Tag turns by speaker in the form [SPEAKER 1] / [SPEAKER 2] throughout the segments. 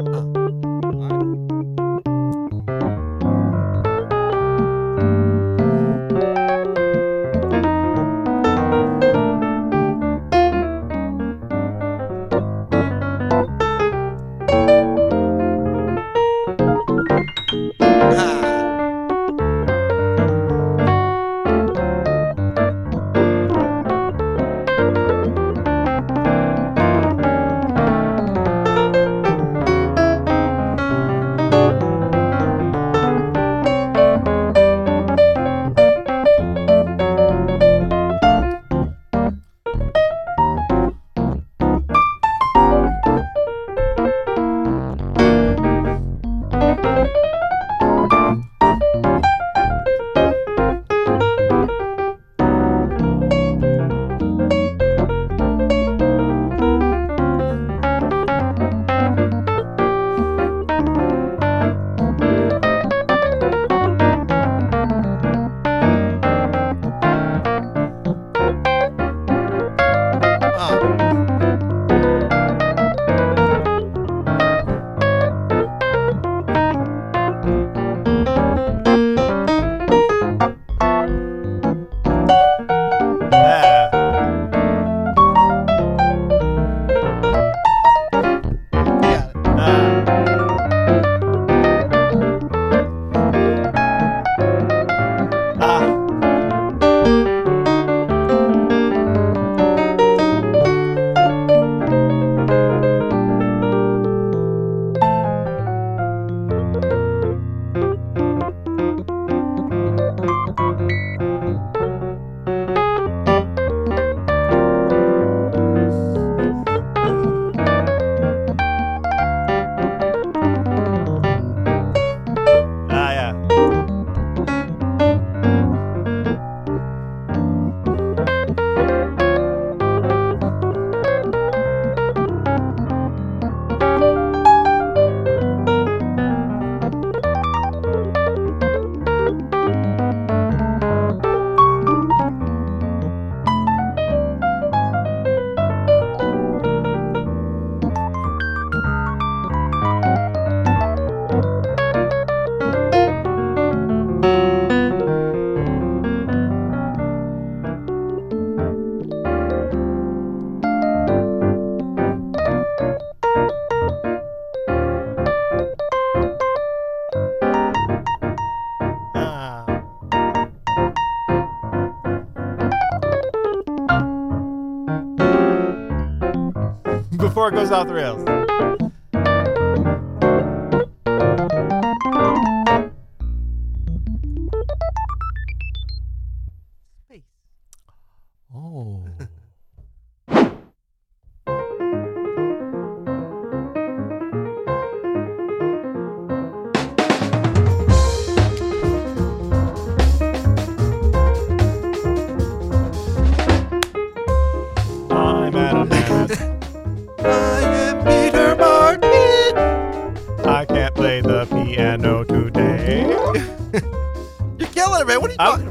[SPEAKER 1] Oh.
[SPEAKER 2] Goes off the rails.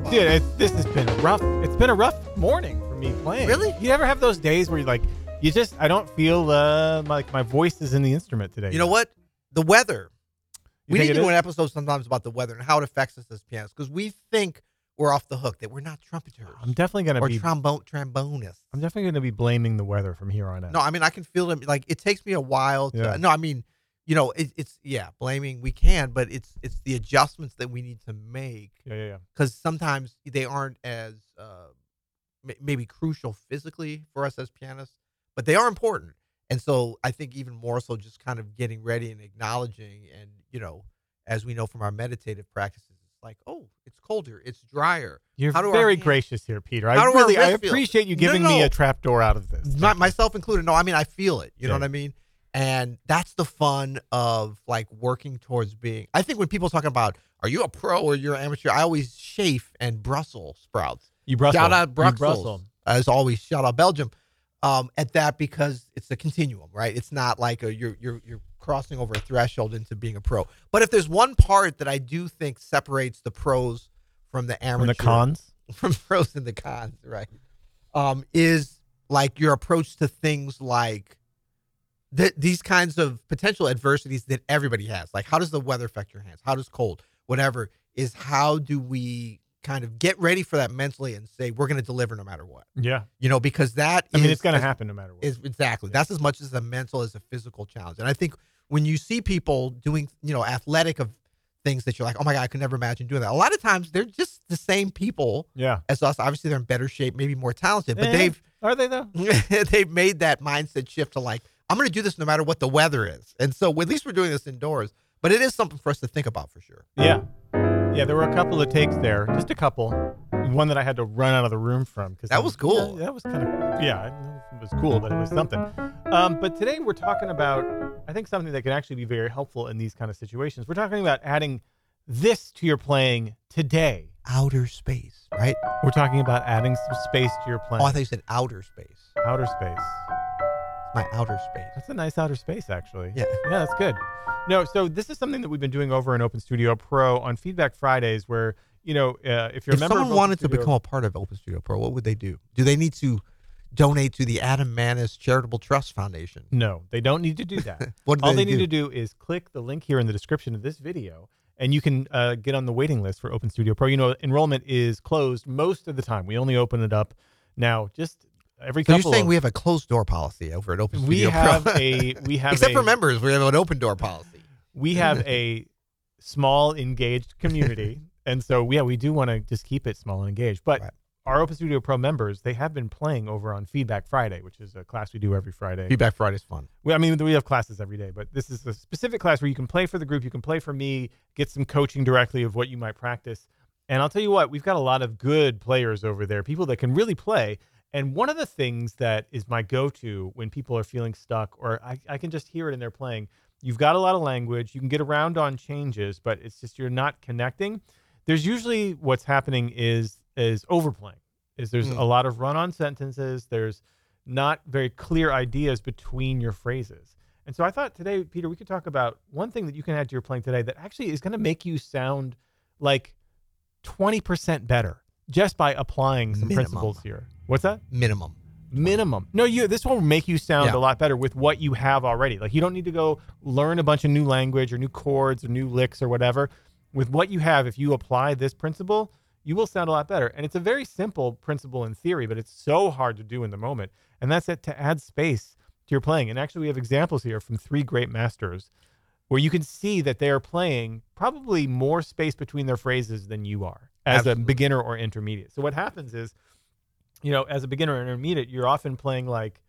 [SPEAKER 2] Dude, it's, this has been rough. It's been a rough morning for me playing.
[SPEAKER 1] Really?
[SPEAKER 2] You ever have those days where you're like, you just, I don't feel uh, like my voice is in the instrument today.
[SPEAKER 1] You know what? The weather.
[SPEAKER 2] You
[SPEAKER 1] we need to do
[SPEAKER 2] is?
[SPEAKER 1] an episode sometimes about the weather and how it affects us as pianists because we think we're off the hook that we're not trumpeters
[SPEAKER 2] I'm definitely gonna
[SPEAKER 1] or
[SPEAKER 2] be.
[SPEAKER 1] trombone trombonists.
[SPEAKER 2] I'm definitely gonna be blaming the weather from here on out.
[SPEAKER 1] No, I mean I can feel it. Like it takes me a while. To,
[SPEAKER 2] Yeah.
[SPEAKER 1] No, I mean, you know, it, it's yeah, blaming we can, but it's it's the adjustments that we need to make
[SPEAKER 2] Yeah, yeah, yeah.
[SPEAKER 1] because sometimes they aren't as uh, m- maybe crucial physically for us as pianists, but they are important. And so I think even more so, just kind of getting ready and acknowledging, and you know, as we know from our meditative practices, it's like, oh, it's colder, it's drier.
[SPEAKER 2] You're very
[SPEAKER 1] hands-
[SPEAKER 2] gracious here, Peter. I really, I appreciate you
[SPEAKER 1] No,
[SPEAKER 2] giving me
[SPEAKER 1] no.
[SPEAKER 2] a trapdoor out of this.
[SPEAKER 1] My, myself included. No, I mean I feel it. You know what I mean? And that's the fun of like working towards being. I think when people talk about are you a pro or you're an amateur, I always chafe and Brussels sprouts.
[SPEAKER 2] You Brussels.
[SPEAKER 1] Shout out Brussels.
[SPEAKER 2] Brussels.
[SPEAKER 1] As always, shout out Belgium. Um, at that because it's a continuum, right? It's not like a, you're you're you're crossing over a threshold into being a pro. But if there's one part that I do think separates the pros from the amateur,
[SPEAKER 2] From the cons.
[SPEAKER 1] from pros and the cons, right? Um, is like your approach to things like th- these kinds of potential adversities that everybody has. Like, how does the weather affect your hands? How does cold, whatever, is how do we kind of get ready for that mentally and say we're going to deliver no matter what?
[SPEAKER 2] Yeah.
[SPEAKER 1] You know, because that
[SPEAKER 2] I mean,
[SPEAKER 1] is
[SPEAKER 2] it's going to happen no matter what.
[SPEAKER 1] Is exactly that's as much as a mental as a physical challenge. And I think when you see people doing, you know, athletic of things that you're like, oh my god, I could never imagine doing that. A lot of times they're just the same people
[SPEAKER 2] yeah.
[SPEAKER 1] as us. Obviously, they're in better shape, maybe more talented, but
[SPEAKER 2] Eh,
[SPEAKER 1] they've
[SPEAKER 2] Are they though?
[SPEAKER 1] they've made that mindset shift to like, I'm going to do this no matter what the weather is. And so at least we're doing this indoors, but it is something for us to think about for sure.
[SPEAKER 2] Yeah. Yeah, there were a couple of takes there, just a couple. One that I had to run out of the room from because
[SPEAKER 1] That was cool.
[SPEAKER 2] that was kind of yeah, it was cool, but it was something. Um, but today we're talking about I think something that can actually be very helpful in these kind of situations. We're talking about adding this to your playing today.
[SPEAKER 1] Outer space, right?
[SPEAKER 2] We're talking about adding some space to your playing.
[SPEAKER 1] Oh, I thought you said outer space.
[SPEAKER 2] outer space.
[SPEAKER 1] My outer space.
[SPEAKER 2] That's a nice outer space, actually.
[SPEAKER 1] Yeah.
[SPEAKER 2] Yeah, that's good. No, so this is something that we've been doing over in Open Studio Pro on Feedback Fridays, where you know uh, if you're
[SPEAKER 1] If
[SPEAKER 2] a member
[SPEAKER 1] someone wanted to become a part of Open Studio Pro, what would they do? Do they need to donate to the Adam Maness Charitable Trust Foundation?
[SPEAKER 2] no, they don't need to do that.
[SPEAKER 1] What do
[SPEAKER 2] All
[SPEAKER 1] they,
[SPEAKER 2] they, need to do is click the link here in the description of this video, and you can uh, get on the waiting list for Open Studio Pro. You know, enrollment is closed most of the time. We only open it up now, just every
[SPEAKER 1] So
[SPEAKER 2] couple.
[SPEAKER 1] you're saying
[SPEAKER 2] of,
[SPEAKER 1] we have a closed door policy over at Open Studio?
[SPEAKER 2] we
[SPEAKER 1] Studio
[SPEAKER 2] have
[SPEAKER 1] Pro?
[SPEAKER 2] a we have
[SPEAKER 1] Except
[SPEAKER 2] a,
[SPEAKER 1] for members, we have an open door policy.
[SPEAKER 2] we have a small engaged community and so yeah we do want to just keep it small and engaged but
[SPEAKER 1] Right.
[SPEAKER 2] our open studio pro members they have been playing over on feedback friday which is a class we do every friday
[SPEAKER 1] Feedback Friday is fun.
[SPEAKER 2] we, i mean we have classes every day but this is a specific class where you can play for the group you can play for me get some coaching directly of what you might practice and i'll tell you what we've got a lot of good players over there people that can really play and one of the things that is my go-to when people are feeling stuck or I, I can just hear it in their playing you've got a lot of language you can get around on changes but it's just you're not connecting. There's usually what's happening is is overplaying is there's
[SPEAKER 1] Mm.
[SPEAKER 2] a lot of run-on sentences there's not very clear ideas between your phrases. And so i thought today peter we could talk about one thing that you can add to your playing today that actually is going to make you sound like 20% better just by applying some
[SPEAKER 1] Minimum.
[SPEAKER 2] principles here what's that
[SPEAKER 1] Minimum.
[SPEAKER 2] minimum. No, you. This will make you sound
[SPEAKER 1] Yeah.
[SPEAKER 2] a lot better with what you have already. Like you don't need to go learn a bunch of new language or new chords or new licks or whatever. With what you have, if you apply this principle, you will sound a lot better. And it's a very simple principle in theory, but it's so hard to do in the moment. And that's it to add space to your playing. And actually, we have examples here from three great masters where you can see that they are playing probably more space between their phrases than you are as
[SPEAKER 1] Absolutely.
[SPEAKER 2] a beginner or intermediate. So what happens is, you know, as a beginner or intermediate, you're often playing like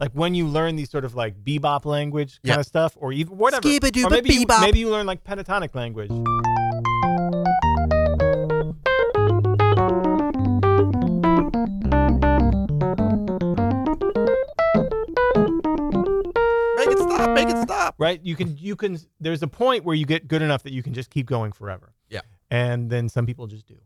[SPEAKER 2] like when you learn these sort of like bebop language kind
[SPEAKER 1] Yeah.
[SPEAKER 2] of stuff, or even whatever, or maybe you, maybe you learn like pentatonic language. Right you can you can there's a point where you get good enough that you can just keep going forever
[SPEAKER 1] Yeah.
[SPEAKER 2] and then some people just do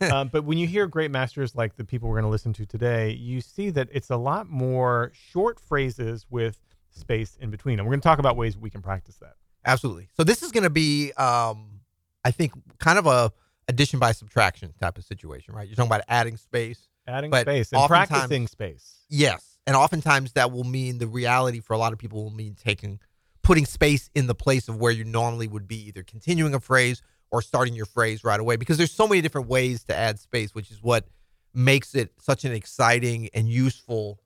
[SPEAKER 2] um, but when you hear great masters like the people we're going to listen to today you see that it's a lot more short phrases with space in between and we're going to talk about ways we can practice that
[SPEAKER 1] Absolutely. So this is going to be, um, I think, kind of a addition by subtraction type of situation, right? You're talking about adding space.
[SPEAKER 2] adding space and practicing space
[SPEAKER 1] Yes, and oftentimes that will mean the reality for a lot of people will mean taking, putting space in the place of where you normally would be, either continuing a phrase or starting your phrase right away. Because there's so many different ways to add space, which is what makes it such an exciting and useful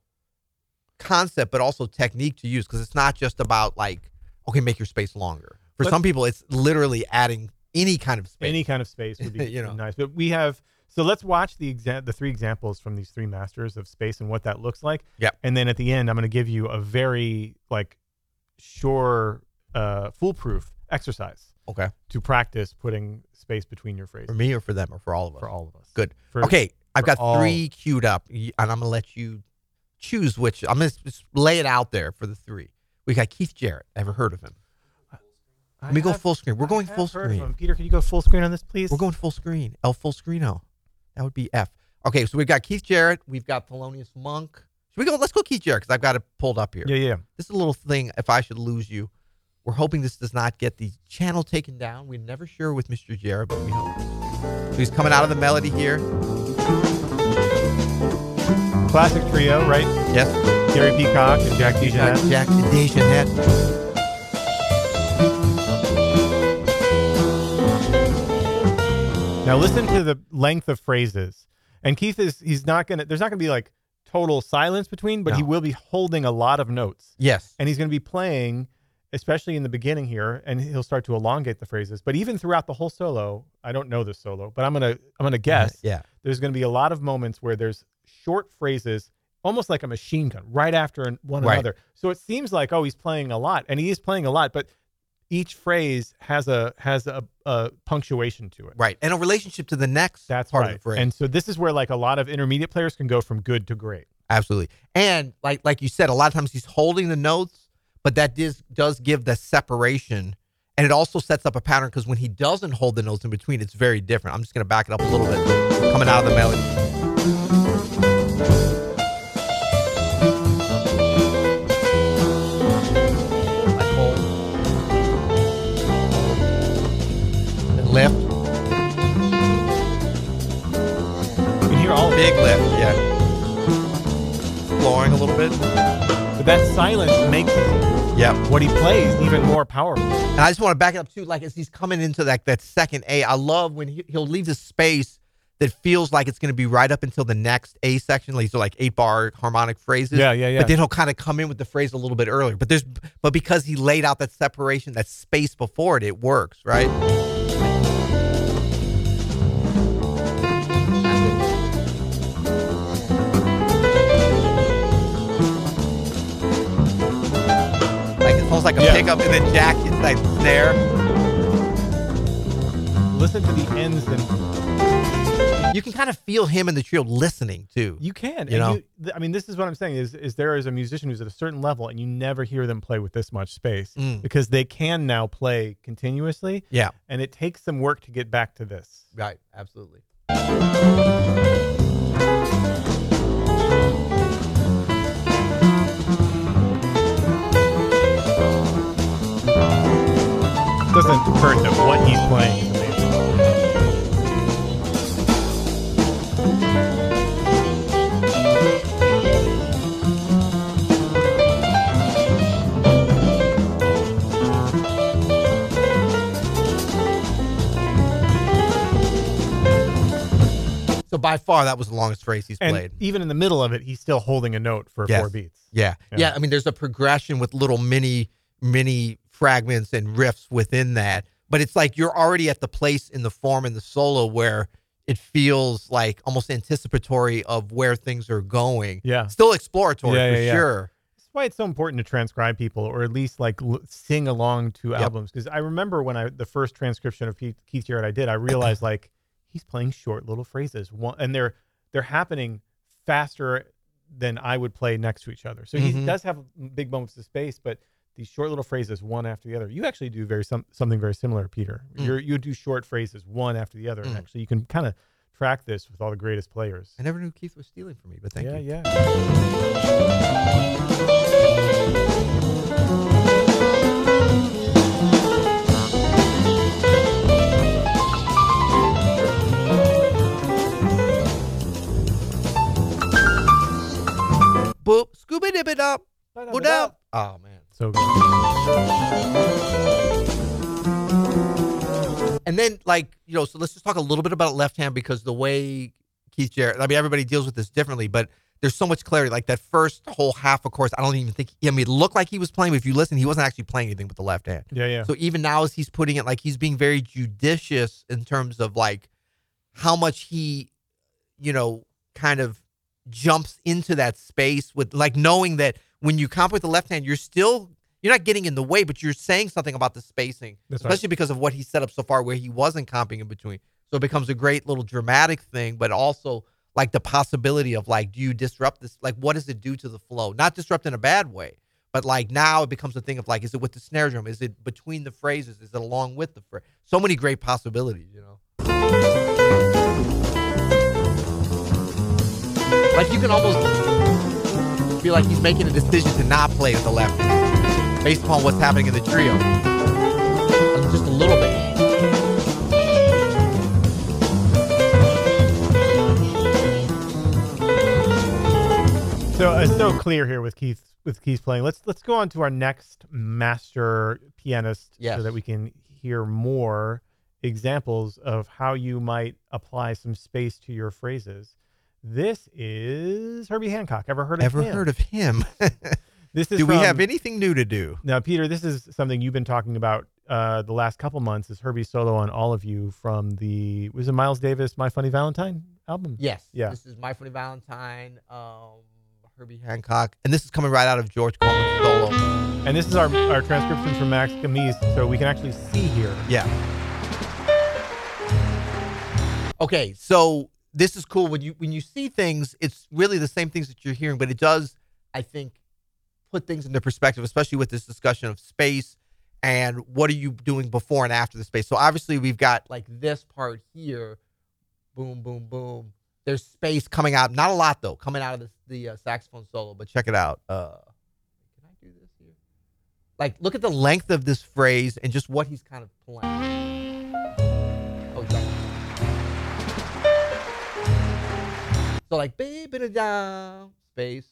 [SPEAKER 1] concept, but also technique to use. Because it's not just about like, okay, make your space longer. For
[SPEAKER 2] But-
[SPEAKER 1] some people, it's literally adding any kind of space.
[SPEAKER 2] any kind of space would be
[SPEAKER 1] You know.
[SPEAKER 2] nice but we have so let's watch the exa- the three examples from these three masters of space and what that looks like
[SPEAKER 1] Yeah.
[SPEAKER 2] and then at the end i'm going to give you a very like sure uh foolproof exercise
[SPEAKER 1] okay,
[SPEAKER 2] to practice putting space between your phrases for
[SPEAKER 1] me or for them or for all of us.
[SPEAKER 2] for all of us
[SPEAKER 1] Good.
[SPEAKER 2] For-
[SPEAKER 1] okay, I've
[SPEAKER 2] for
[SPEAKER 1] got
[SPEAKER 2] all-
[SPEAKER 1] three queued up, y- and I'm gonna let you choose which. I'm gonna just lay it out there for the three. We got Keith Jarrett. Ever heard of him?
[SPEAKER 2] I
[SPEAKER 1] Let me go
[SPEAKER 2] have-
[SPEAKER 1] full screen. We're
[SPEAKER 2] I
[SPEAKER 1] going
[SPEAKER 2] have
[SPEAKER 1] full
[SPEAKER 2] heard of
[SPEAKER 1] screen.
[SPEAKER 2] him. peter can you go full screen on this please
[SPEAKER 1] We're going full screen. L full screeno. That would be F. Okay, so we've got Keith Jarrett. We've got Thelonious Monk. Should we go? Let's go Keith Jarrett because I've got it pulled up here.
[SPEAKER 2] yeah yeah
[SPEAKER 1] This is a little thing. If I should lose you, We're hoping this does not get the channel taken down. We're never sure with Mr. Jarrett, but we hope. So he's coming out of the melody here.
[SPEAKER 2] Classic trio, right?
[SPEAKER 1] Yes.
[SPEAKER 2] Gary Peacock and Jack DeJohnette.
[SPEAKER 1] Jack DeJohnette.
[SPEAKER 2] Now listen to the length of phrases. And Keith is he's not gonna there's not gonna be like total silence between, but he will be holding a lot of notes.
[SPEAKER 1] Yes.
[SPEAKER 2] And he's gonna be playing, especially in the beginning here, and he'll start to elongate the phrases. But even throughout the whole solo, I don't know this solo, but I'm gonna I'm gonna guess
[SPEAKER 1] Yeah.
[SPEAKER 2] there's gonna be a lot of moments where there's short phrases almost like a machine gun right after an- one
[SPEAKER 1] Right.
[SPEAKER 2] another. So it seems like oh he's playing a lot, and he is playing a lot, but each phrase has a has a, a punctuation to it.
[SPEAKER 1] Right. And a relationship to the next
[SPEAKER 2] That's
[SPEAKER 1] part
[SPEAKER 2] right.
[SPEAKER 1] of the phrase.
[SPEAKER 2] And so this is where like a lot of intermediate players can go from good to great.
[SPEAKER 1] Absolutely. And like like you said, a lot of times he's holding the notes, but that does does give the separation. And it also sets up a pattern because when he doesn't hold the notes in between, it's very different. I'm just gonna back it up a little bit. Coming out of the melody. Lift.
[SPEAKER 2] You can hear all.
[SPEAKER 1] Big lift, yeah. Flooring a little bit.
[SPEAKER 2] But that silence makes
[SPEAKER 1] Yep.
[SPEAKER 2] what he plays even more powerful.
[SPEAKER 1] And I just want to back it up too, like as he's coming into that that second A. I love when he, he'll leave the space that feels like it's going to be right up until the next A section. Like so, like eight bar harmonic phrases.
[SPEAKER 2] Yeah, yeah, yeah.
[SPEAKER 1] But then he'll kind of come in with the phrase a little bit earlier. But there's but because he laid out that separation, that space before it, it works, right? Almost like a
[SPEAKER 2] Yeah.
[SPEAKER 1] pickup, and then Jack hits like snare.
[SPEAKER 2] Listen to the ends and
[SPEAKER 1] You can kind of feel him and the trio listening too.
[SPEAKER 2] you can.
[SPEAKER 1] You
[SPEAKER 2] and
[SPEAKER 1] know?
[SPEAKER 2] th- I mean, this is what I'm saying is is there is a musician who's at a certain level and you never hear them play with this much space
[SPEAKER 1] Mm.
[SPEAKER 2] because they can now play continuously
[SPEAKER 1] Yeah,
[SPEAKER 2] and it takes some work to get back to this.
[SPEAKER 1] right, absolutely.
[SPEAKER 2] Doesn't hurt that what he's playing is amazing.
[SPEAKER 1] So by far, that was the longest phrase he's
[SPEAKER 2] And
[SPEAKER 1] played.
[SPEAKER 2] even in the middle of it, he's still holding a note for
[SPEAKER 1] Yes.
[SPEAKER 2] four beats.
[SPEAKER 1] Yeah.
[SPEAKER 2] Yeah.
[SPEAKER 1] yeah. I mean, there's a progression with little mini, mini fragments and riffs within that. But it's like you're already at the place in the form and the solo where it feels like almost anticipatory of where things are going.
[SPEAKER 2] Yeah.
[SPEAKER 1] Still exploratory
[SPEAKER 2] Yeah,
[SPEAKER 1] for
[SPEAKER 2] yeah, yeah.
[SPEAKER 1] sure.
[SPEAKER 2] That's why it's so important to transcribe people, or at least like l- sing along to
[SPEAKER 1] Yep.
[SPEAKER 2] albums. Because I remember when I the first transcription of Keith, Keith Jarrett I did, I realized like he's playing short little phrases, one, and they're they're happening faster than I would play next to each other. So he
[SPEAKER 1] Mhm.
[SPEAKER 2] does have big moments of space, but these short little phrases one after the other. You actually do very some, something very similar, Peter.
[SPEAKER 1] Mm.
[SPEAKER 2] You're, you do short phrases one after the other, and
[SPEAKER 1] Mm.
[SPEAKER 2] actually you can kind of track this with all the greatest players.
[SPEAKER 1] I never knew Keith was stealing from me, but thank
[SPEAKER 2] yeah,
[SPEAKER 1] you.
[SPEAKER 2] yeah. yeah.
[SPEAKER 1] Boop, scuba dip it up, up. Oh man.
[SPEAKER 2] So good.
[SPEAKER 1] And then, like, you know, so let's just talk a little bit about left hand because the way Keith Jarrett, I mean, everybody deals with this differently, but there's so much clarity. Like that first whole half, of course, I don't even think, I mean, it looked like he was playing, but if you listen, he wasn't actually playing anything with the left hand.
[SPEAKER 2] Yeah, yeah.
[SPEAKER 1] So even now, as he's putting it, like, he's being very judicious in terms of like how much he, you know, kind of jumps into that space with like knowing that when you comp with the left hand, you're still, you're not getting in the way, but you're saying something about the spacing
[SPEAKER 2] That's right.
[SPEAKER 1] especially because of what he set up so far where he wasn't comping in between. So it becomes a great little dramatic thing, but also like the possibility of like, do you disrupt this? Like, what does it do to the flow? Not disrupt in a bad way, but like now it becomes a thing of like, is it with the snare drum? Is it between the phrases? Is it along with the phrase? So many great possibilities, you know? Like you can almost feel like he's making a decision to not play with the left hand. based upon what's happening in the trio. Uh, Just a little bit.
[SPEAKER 2] So it's so clear here with Keith with Keith playing. Let's let's go on to our next master pianist
[SPEAKER 1] Yes.
[SPEAKER 2] so that we can hear more examples of how you might apply some space to your phrases. This is Herbie Hancock. Ever heard of
[SPEAKER 1] Ever
[SPEAKER 2] him?
[SPEAKER 1] heard of him?
[SPEAKER 2] This is
[SPEAKER 1] do we
[SPEAKER 2] from-
[SPEAKER 1] have anything new to do?
[SPEAKER 2] Now, Peter, this is something you've been talking about uh, the last couple months. Is Herbie solo on all of you from the was it Miles Davis My Funny Valentine album?
[SPEAKER 1] Yes.
[SPEAKER 2] Yeah.
[SPEAKER 1] This is My Funny Valentine, um, Herbie Hancock, and this is coming right out of George Coleman's solo.
[SPEAKER 2] And this is our our transcription from Max Camise, so we can actually see here.
[SPEAKER 1] Yeah. Okay, so this is cool when you when you see things, it's really the same things that you're hearing, but it does, I think, put things into perspective, especially with this discussion of space and what are you doing before and after the space. So obviously we've got like this part here, boom, boom, boom. There's space coming out, not a lot though, coming out of the, the uh, saxophone solo, but check it out. Uh, can I do this here? Like, look at the length of this phrase and just what he's kind of playing. So like, baby down space,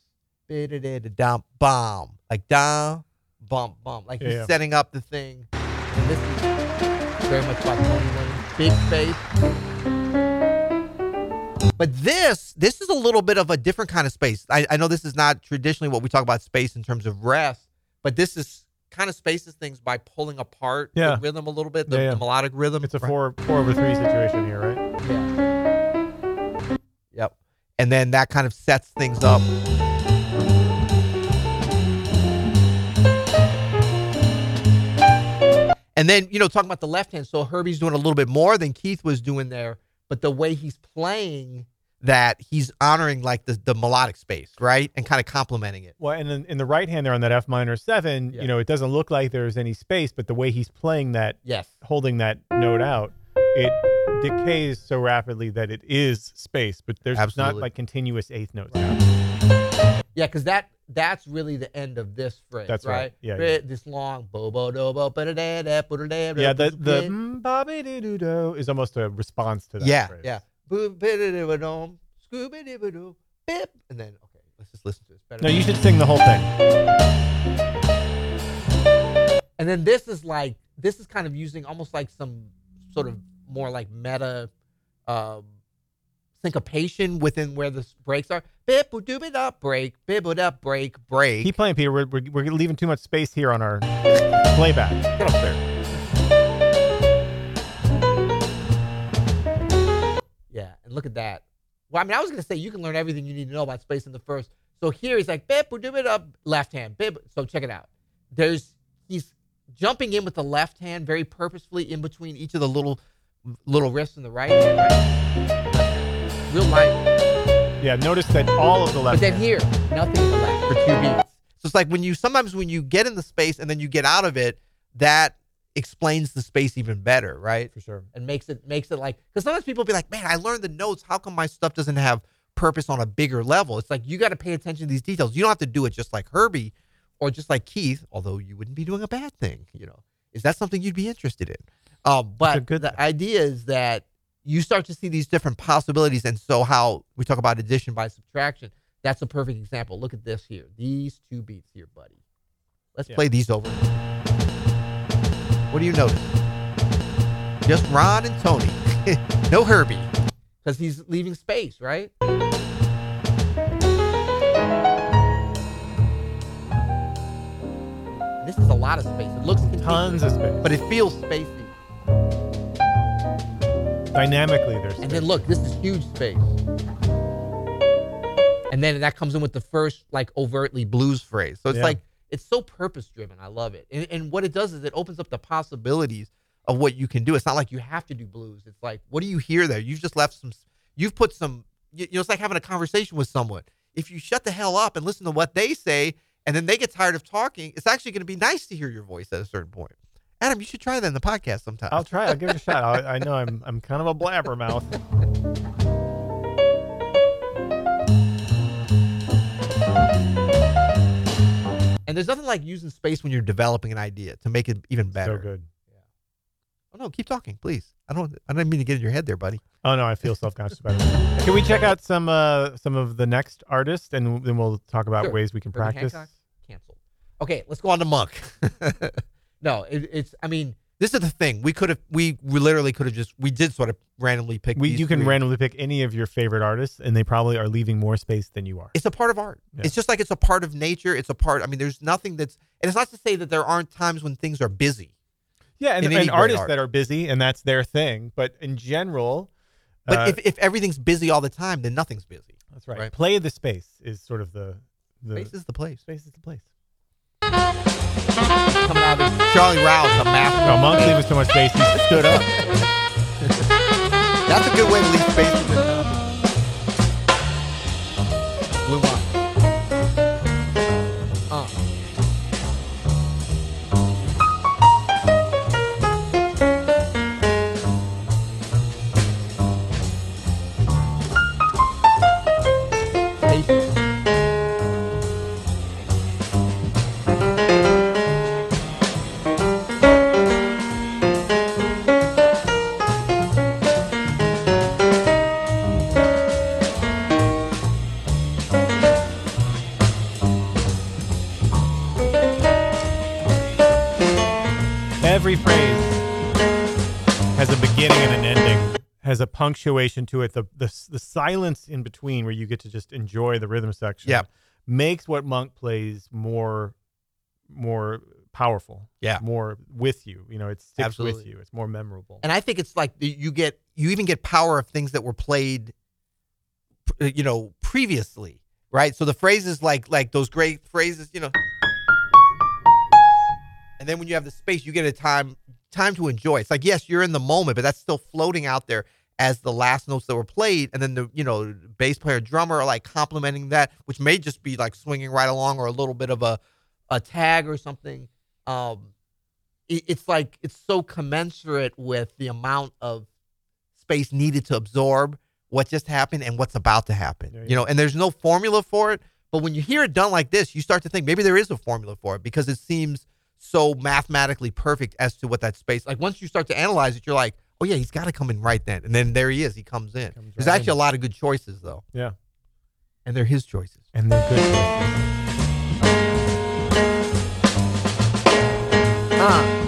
[SPEAKER 1] da down bomb, like down, bump, bump. Like he's
[SPEAKER 2] yeah.
[SPEAKER 1] setting up the thing. And this is very much about Tony Williams, big space. But this, this is a little bit of a different kind of space. I, I know this is not traditionally what we talk about space in terms of rest, but this is kind of spaces things by pulling apart
[SPEAKER 2] Yeah.
[SPEAKER 1] the rhythm a little bit, the,
[SPEAKER 2] Yeah, yeah.
[SPEAKER 1] the melodic rhythm.
[SPEAKER 2] It's a
[SPEAKER 1] right?
[SPEAKER 2] four four over three situation here, right?
[SPEAKER 1] Yeah. And then that kind of sets things up. And then, you know, talking about the left hand, so Herbie's doing a little bit more than Keith was doing there, but the way he's playing that, he's honoring like the, the melodic space, right? And kind of complementing it.
[SPEAKER 2] Well, and then in the right hand there on that F minor seven,
[SPEAKER 1] Yeah.
[SPEAKER 2] you know, it doesn't look like there's any space, but the way he's playing that,
[SPEAKER 1] Yes.
[SPEAKER 2] holding that note out, it decays so rapidly that it is space, but there's not like continuous eighth notes.
[SPEAKER 1] Yeah, because that that's really the end of this phrase.
[SPEAKER 2] That's right.
[SPEAKER 1] right.
[SPEAKER 2] Yeah, yeah.
[SPEAKER 1] This long bo bo do bo ba da da da ba da da
[SPEAKER 2] Yeah,
[SPEAKER 1] da
[SPEAKER 2] the
[SPEAKER 1] ba
[SPEAKER 2] the
[SPEAKER 1] da.
[SPEAKER 2] mm, bobby doo doo do is almost a response to that.
[SPEAKER 1] yeah
[SPEAKER 2] phrase.
[SPEAKER 1] yeah boo ba da da ba dum scooby doo ba doo bip and then okay let's just listen to this better.
[SPEAKER 2] No, you should sing the whole thing.
[SPEAKER 1] and then this is like this is kind of using almost like some sort of more like meta um syncopation within where the breaks are. Bip boo doo ba da break bip da break break.
[SPEAKER 2] Keep playing, Peter. We're, we're, we're leaving too much space here on our playback.
[SPEAKER 1] Get up there. Yeah, and look at that. Well, I mean, I was gonna say you can learn everything you need to know about space in the first. So here he's like, bip, do it up, left hand, bip. So check it out. There's he's jumping in with the left hand very purposefully in between each of the little little riffs in the right Real light.
[SPEAKER 2] Yeah, notice that all of the left.
[SPEAKER 1] But then here, nothing in the left for two beats. So it's like when you sometimes when you get in the space and then you get out of it, that explains the space even better, right?
[SPEAKER 2] for sure.
[SPEAKER 1] and makes it makes it like because sometimes people be like, man, I learned the notes. How come my stuff doesn't have purpose on a bigger level? It's like you got to pay attention to these details. You don't have to do it just like Herbie or just like Keith, although you wouldn't be doing a bad thing. You know, is that something you'd be interested in? Um, but
[SPEAKER 2] good
[SPEAKER 1] the
[SPEAKER 2] thing.
[SPEAKER 1] idea is that you start to see these different possibilities, and so how we talk about addition by subtraction. That's a perfect example. Look at this here. These two beats here, buddy. Let's
[SPEAKER 2] Yeah.
[SPEAKER 1] play these over. What do you notice? Just Ron and Tony. no Herbie. Because he's leaving space, right? This is a lot of space. It looks
[SPEAKER 2] Tons of space.
[SPEAKER 1] but it feels spacey.
[SPEAKER 2] Dynamically, there's.
[SPEAKER 1] And then look, this is huge space. And then that comes in with the first like overtly blues phrase. So it's
[SPEAKER 2] Yeah.
[SPEAKER 1] like it's so purpose driven. I love it. And, and what it does is it opens up the possibilities of what you can do. It's not like you have to do blues. It's like what do you hear there? You've just left some. You've put some. You you know, it's like having a conversation with someone. If you shut the hell up and listen to what they say, and then they get tired of talking, it's actually going to be nice to hear your voice at a certain point. Adam, you should try that in the podcast sometime.
[SPEAKER 2] I'll try. I'll give it a shot. I, I know I'm I'm kind of a blabbermouth.
[SPEAKER 1] And there's nothing like using space when you're developing an idea to make it even better.
[SPEAKER 2] So good.
[SPEAKER 1] Oh no, keep talking, please. I don't. I didn't mean to get in your head there, buddy.
[SPEAKER 2] Oh no, I feel self conscious about it. Can we check out some uh some of the next artists and then we'll talk about
[SPEAKER 1] Sure.
[SPEAKER 2] ways we can
[SPEAKER 1] Herbie
[SPEAKER 2] practice?
[SPEAKER 1] Hancock? Canceled. Okay, let's go on to Monk. no, it, it's. I mean, this is the thing. We could have. We, we literally could have just. We did sort of randomly pick.
[SPEAKER 2] We you can
[SPEAKER 1] three.
[SPEAKER 2] randomly pick any of your favorite artists and they probably are leaving more space than you are.
[SPEAKER 1] It's a part of art.
[SPEAKER 2] Yeah.
[SPEAKER 1] It's just like it's a part of nature. It's a part. I mean, there's nothing that's. And it's not to say that there aren't times when things are busy.
[SPEAKER 2] Yeah, and, and artists
[SPEAKER 1] art.
[SPEAKER 2] that are busy and that's their thing, but in general
[SPEAKER 1] But
[SPEAKER 2] uh,
[SPEAKER 1] if, if everything's busy all the time, then nothing's busy.
[SPEAKER 2] that's right.
[SPEAKER 1] right.
[SPEAKER 2] Play the space is sort of the the
[SPEAKER 1] Space is the place.
[SPEAKER 2] space is the place.
[SPEAKER 1] Coming out of Charlie Rouse, a master.
[SPEAKER 2] No, Monk's leaving so much space he stood up.
[SPEAKER 1] That's a good way to leave space Blue Monk.
[SPEAKER 2] Punctuation to it. The, the the silence in between, where you get to just enjoy the rhythm section,
[SPEAKER 1] yeah.
[SPEAKER 2] makes what Monk plays more more powerful.
[SPEAKER 1] Yeah.
[SPEAKER 2] more with you. You know, it sticks with you. It's more memorable.
[SPEAKER 1] And I think it's like you get you even get power of things that were played, uh, you know, previously, right? So the phrases like like those great phrases, you know, and then when you have the space, you get a time time to enjoy. It's like yes, you're in the moment, but that's still floating out there as the last notes that were played, and then the you know bass player, drummer are like complementing that, which may just be like swinging right along or a little bit of a a tag or something. Um, it, it's like it's so commensurate with the amount of space needed to absorb what just happened and what's about to happen.
[SPEAKER 2] Yeah.
[SPEAKER 1] You know, and there's no formula for it. But when you hear it done like this, you start to think maybe there is a formula for it because it seems so mathematically perfect as to what that space. Like once you start to analyze it, you're like, oh yeah, he's got to come in right then, and then there he is. He comes in.
[SPEAKER 2] Comes
[SPEAKER 1] There's
[SPEAKER 2] right
[SPEAKER 1] actually
[SPEAKER 2] in.
[SPEAKER 1] a lot of good choices though,
[SPEAKER 2] yeah,
[SPEAKER 1] and they're his choices.
[SPEAKER 2] and they're good. choices. Ah.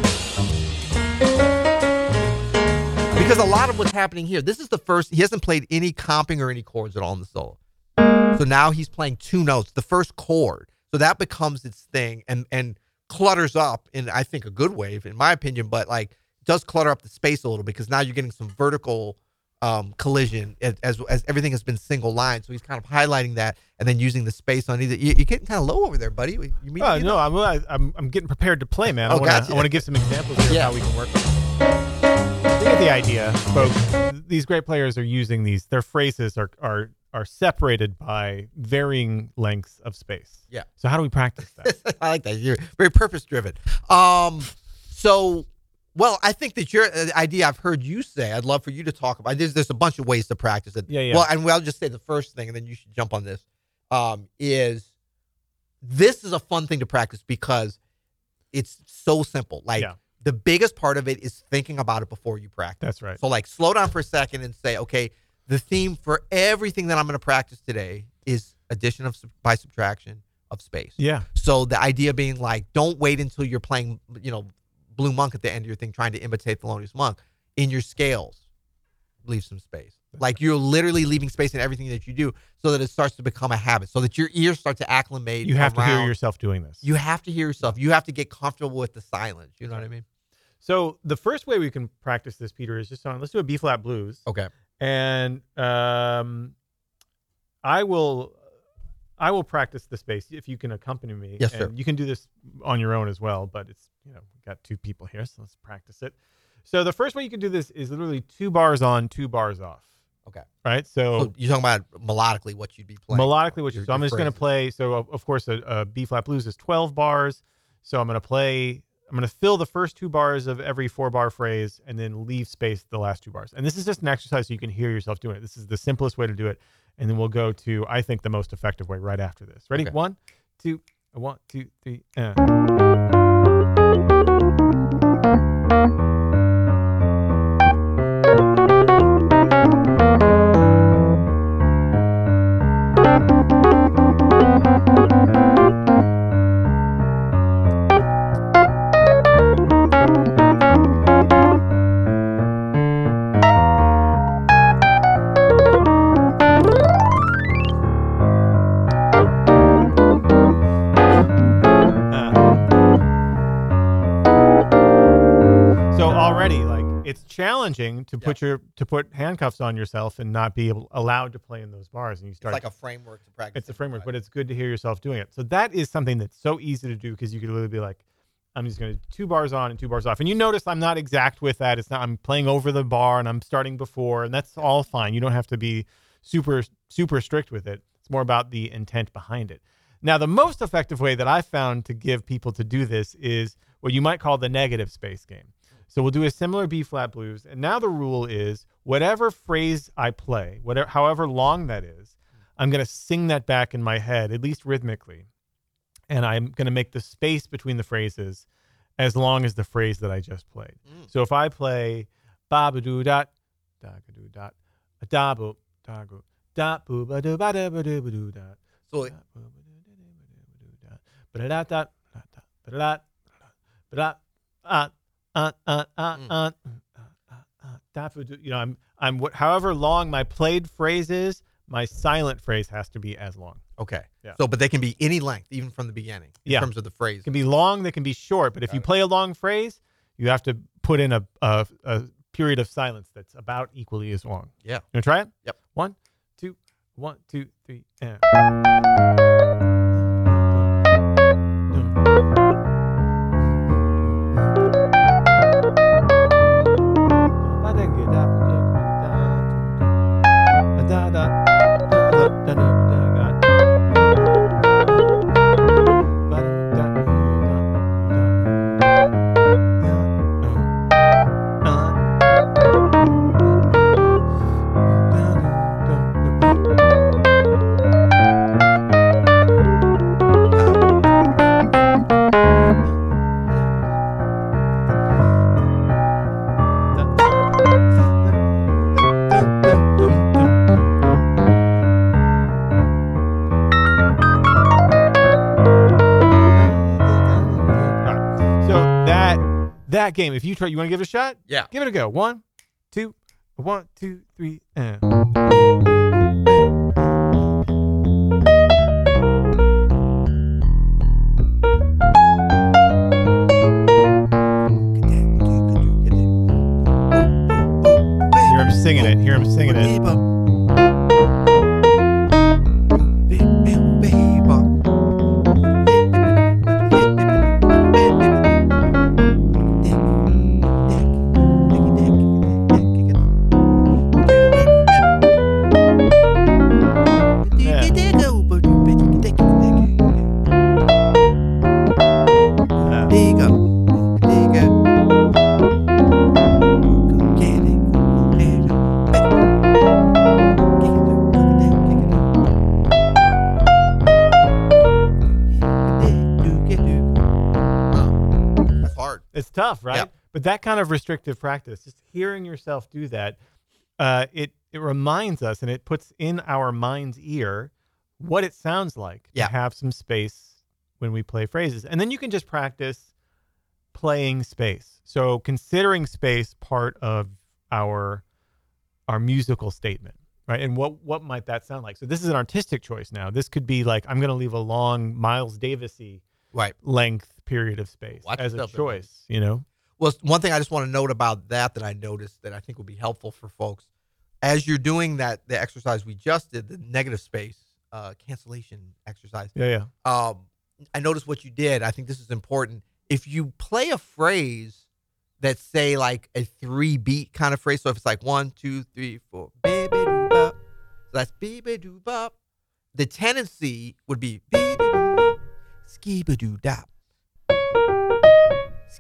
[SPEAKER 1] Because a lot of what's happening here, this is the first, he hasn't played any comping or any chords at all in the solo. So now he's playing two notes, the first chord. So that becomes its thing and and clutters up in I think a good way, in my opinion, but like does clutter up the space a little because now you're getting some vertical um, collision as, as as everything has been single line. So he's kind of highlighting that and then using the space on either. You, you're getting kind of low over there, buddy. You mean
[SPEAKER 2] Oh
[SPEAKER 1] you
[SPEAKER 2] no, I'm, I- I'm I'm getting prepared to play, man. I
[SPEAKER 1] Oh,
[SPEAKER 2] want to
[SPEAKER 1] gotcha.
[SPEAKER 2] I want to give some examples here
[SPEAKER 1] Yeah.
[SPEAKER 2] of how we can work. You get the idea, folks. These great players are using these. Their phrases are are are separated by varying lengths of space.
[SPEAKER 1] Yeah.
[SPEAKER 2] So how do we practice that?
[SPEAKER 1] I like that. You're very purpose driven. Um, so, well, I think that your uh, idea I've heard you say. I'd love for you to talk about. There's there's a bunch of ways to practice it.
[SPEAKER 2] Yeah, yeah.
[SPEAKER 1] Well, and I'll just say the first thing, and then you should jump on this. Um, is this is a fun thing to practice because it's so simple. Like
[SPEAKER 2] Yeah.
[SPEAKER 1] the biggest part of it is thinking about it before you practice.
[SPEAKER 2] That's right.
[SPEAKER 1] So like slow down for a second and say, okay, the theme for everything that I'm going to practice today is addition of by subtraction of space.
[SPEAKER 2] Yeah.
[SPEAKER 1] So the idea being like, don't wait until you're playing, you know, Blue Monk at the end of your thing, trying to imitate Thelonious Monk. In your scales, leave some space. Like you're literally leaving space in everything that you do, so that it starts to become a habit, so that your ears start to acclimate.
[SPEAKER 2] You have to hear yourself doing this.
[SPEAKER 1] You have to hear yourself. You have to get comfortable with the silence. You know what I mean?
[SPEAKER 2] so the first way we can practice this, Peter, is just on. Let's do a B flat blues.
[SPEAKER 1] Okay.
[SPEAKER 2] and um, I will I will practice the space if you can accompany me.
[SPEAKER 1] Yes, sir.
[SPEAKER 2] You can do this on your own as well, but it's you know we've got two people here, so let's practice it. So the first way you can do this is literally two bars on, two bars off.
[SPEAKER 1] Okay.
[SPEAKER 2] Right.
[SPEAKER 1] So
[SPEAKER 2] So,
[SPEAKER 1] you're talking about melodically what you'd be playing.
[SPEAKER 2] melodically, what you
[SPEAKER 1] Your-
[SPEAKER 2] so I'm just going to play. So of, of course, a, a B flat blues is 12 bars. So I'm going to play. I'm going to fill the first two bars of every four bar phrase and then leave space the last two bars. And this is just an exercise so you can hear yourself doing it. This is the simplest way to do it. And then we'll go to I think the most effective way right after this. Ready?
[SPEAKER 1] Okay.
[SPEAKER 2] One, two, one, two, three. Uh. To put your to put handcuffs on yourself and not be able, allowed to play in those bars, and you start It's
[SPEAKER 1] like a framework to practice.
[SPEAKER 2] it's a framework, but it's good to hear yourself doing it. So that is something that's so easy to do because you could literally be like, I'm just going to two bars on and two bars off, and you notice I'm not exact with that. It's not I'm playing over the bar and I'm starting before, and that's all fine. You don't have to be super super strict with it. It's more about the intent behind it. Now, the most effective way that I found to give people to do this is what you might call the negative space game. So we'll do a similar B flat blues, and now the rule is whatever phrase I play, whatever however long that is, I'm going to sing that back in my head, at least rhythmically. And I'm going to make the space between the phrases as long as the phrase that I just played.
[SPEAKER 1] Mm.
[SPEAKER 2] So if I play ba ba doo dot, da ga doo dot, a da bo da go da boo ba doo ba da ba doo ba doo dot.
[SPEAKER 1] So
[SPEAKER 2] da boo ba da da ba doo ba doo dot, ba da da da da da ba da da ba da ah ah ah ah
[SPEAKER 1] Mm.
[SPEAKER 2] ah ah ah da ba doo. You know, I'm I'm what however long my played phrase is, my silent phrase has to be as long.
[SPEAKER 1] okay.
[SPEAKER 2] Yeah.
[SPEAKER 1] So, but they can be any length, even from the beginning, in
[SPEAKER 2] Yeah.
[SPEAKER 1] terms of the phrase.
[SPEAKER 2] It can be long, they can be short, but if you
[SPEAKER 1] it.
[SPEAKER 2] play a long phrase, you have to put in a, a, a period of silence that's about equally as long.
[SPEAKER 1] Yeah.
[SPEAKER 2] You want to try it?
[SPEAKER 1] Yep.
[SPEAKER 2] One, two, one, two, three, and. game, if you try, you want to give it a shot?
[SPEAKER 1] Yeah.
[SPEAKER 2] Give it a go. One, two, one, two, three, and. Hear him singing it. Hear him singing it. Tough, right? But that kind of restrictive practice, just hearing yourself do that, uh, it it reminds us and it puts in our mind's ear what it sounds like
[SPEAKER 1] Yeah.
[SPEAKER 2] to have some space when we play phrases, and then you can just practice playing space. So considering space part of our our musical statement, right? And what what might that sound like? So this is an artistic choice now. This could be like I'm going to leave a long Miles Davisy
[SPEAKER 1] Right.
[SPEAKER 2] length period of space
[SPEAKER 1] Watch
[SPEAKER 2] as a choice, you know?
[SPEAKER 1] Well, one thing I just want to note about that that I noticed that I think will be helpful for folks as you're doing that the exercise we just did, the negative space uh, cancellation exercise.
[SPEAKER 2] Yeah, yeah.
[SPEAKER 1] Um, I noticed what you did. I think this is important. If you play a phrase that say like a three beat kind of phrase, so if it's like one, two, three, four, baby doo bop, so that's baby doo bop. The tendency would be skiba doo dop, doo ba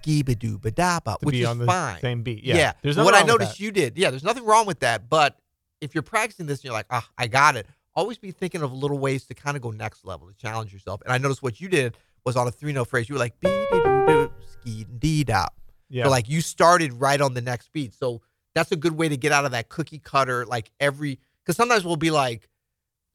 [SPEAKER 1] da bop,
[SPEAKER 2] To
[SPEAKER 1] which
[SPEAKER 2] be
[SPEAKER 1] is fine.
[SPEAKER 2] same beat. Yeah. There's
[SPEAKER 1] what I noticed you did, yeah, there's nothing wrong with that. But if you're practicing this and you're like, ah, I got it, always be thinking of little ways to kind of go next level to challenge yourself. And I noticed what you did was on a three note phrase. You were like be doo doo ski dee da.
[SPEAKER 2] Yeah.
[SPEAKER 1] So like you started right on the next beat. So that's a good way to get out of that cookie cutter. Like every because sometimes we'll be like,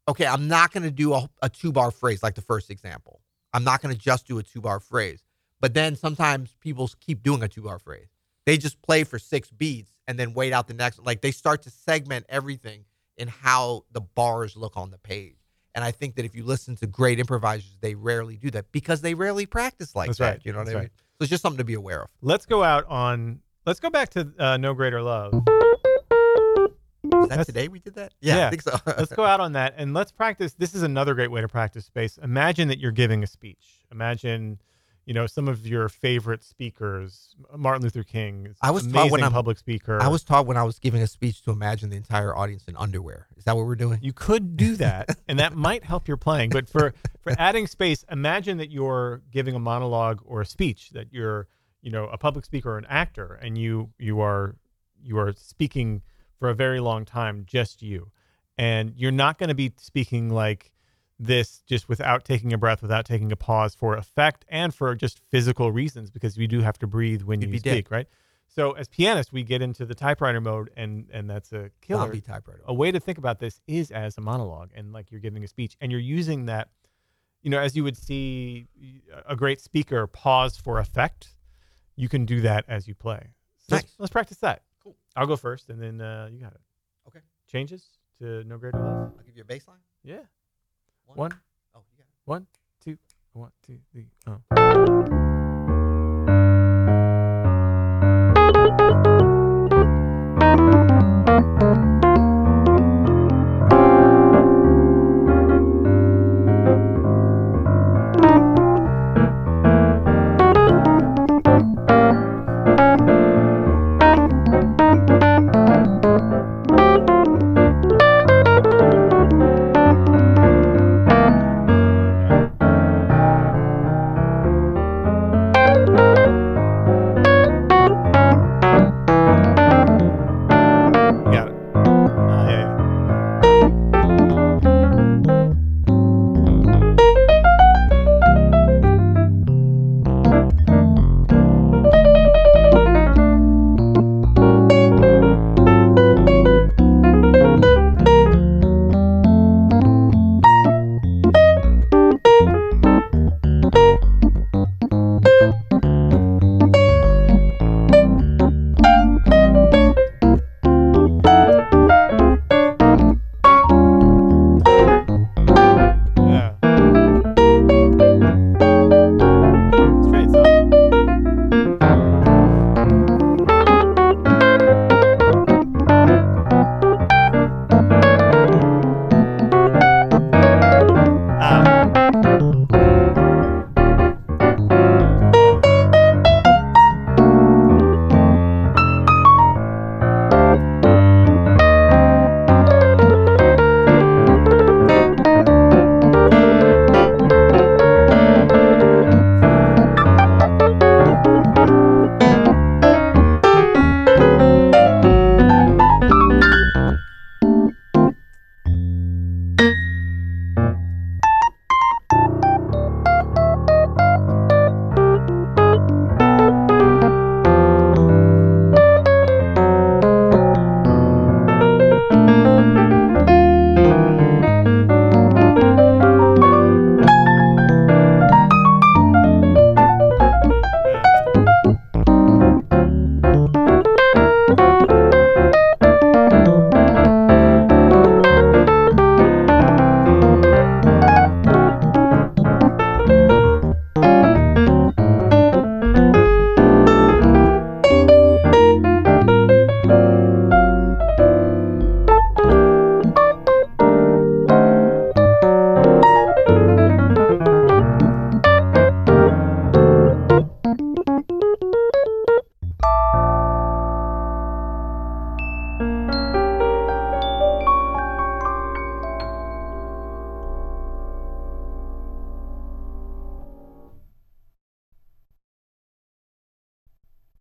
[SPEAKER 1] okay, I'm not going to do a, a two bar phrase like the first example. I'm not going to just do a two bar phrase. But then sometimes people keep doing a two bar phrase. They just play for six beats and then wait out the next. Like they start to segment everything in how the bars look on the page. And I think that if you listen to great improvisers, they rarely do that because they rarely practice like
[SPEAKER 2] That's
[SPEAKER 1] that.
[SPEAKER 2] right.
[SPEAKER 1] You know what
[SPEAKER 2] That's
[SPEAKER 1] I mean?
[SPEAKER 2] right.
[SPEAKER 1] So it's just something to be aware of.
[SPEAKER 2] Let's go out on. Let's go back to uh, No Greater Love.
[SPEAKER 1] Was that
[SPEAKER 2] That's-
[SPEAKER 1] today we did that?
[SPEAKER 2] Yeah.
[SPEAKER 1] I think so.
[SPEAKER 2] let's go out on that and let's practice. This is another great way to practice space. Imagine that you're giving a speech. Imagine, you know, some of your favorite speakers. Martin Luther King.
[SPEAKER 1] I was taught when I'm-
[SPEAKER 2] public speaker.
[SPEAKER 1] I was taught when I was giving a speech to imagine the entire audience in underwear. Is that what we're doing?
[SPEAKER 2] You could do that, and that might help your playing. But for for adding space, imagine that you're giving a monologue or a speech. That you're, you know, a public speaker or an actor, and you you are you are speaking for a very long time, just you, and you're not going to be speaking like this just without taking a breath, without taking a pause for effect and for just physical reasons, because you do have to breathe when
[SPEAKER 1] You'd
[SPEAKER 2] you speak,
[SPEAKER 1] dead.
[SPEAKER 2] right? So as pianists, we get into the typewriter mode, and and that's a killer
[SPEAKER 1] Zombie typewriter.
[SPEAKER 2] a way to think about this is as a monologue and like you're giving a speech and you're using that you know as you would see a great speaker pause for effect you can do that as you play so let's,
[SPEAKER 1] Nice.
[SPEAKER 2] let's practice that
[SPEAKER 1] Cool.
[SPEAKER 2] i'll go first and then uh, you got it
[SPEAKER 1] Okay.
[SPEAKER 2] changes to no greater love
[SPEAKER 1] I'll give you a bassline.
[SPEAKER 2] yeah
[SPEAKER 1] One.
[SPEAKER 2] one
[SPEAKER 1] Oh, it.
[SPEAKER 2] one two one two three oh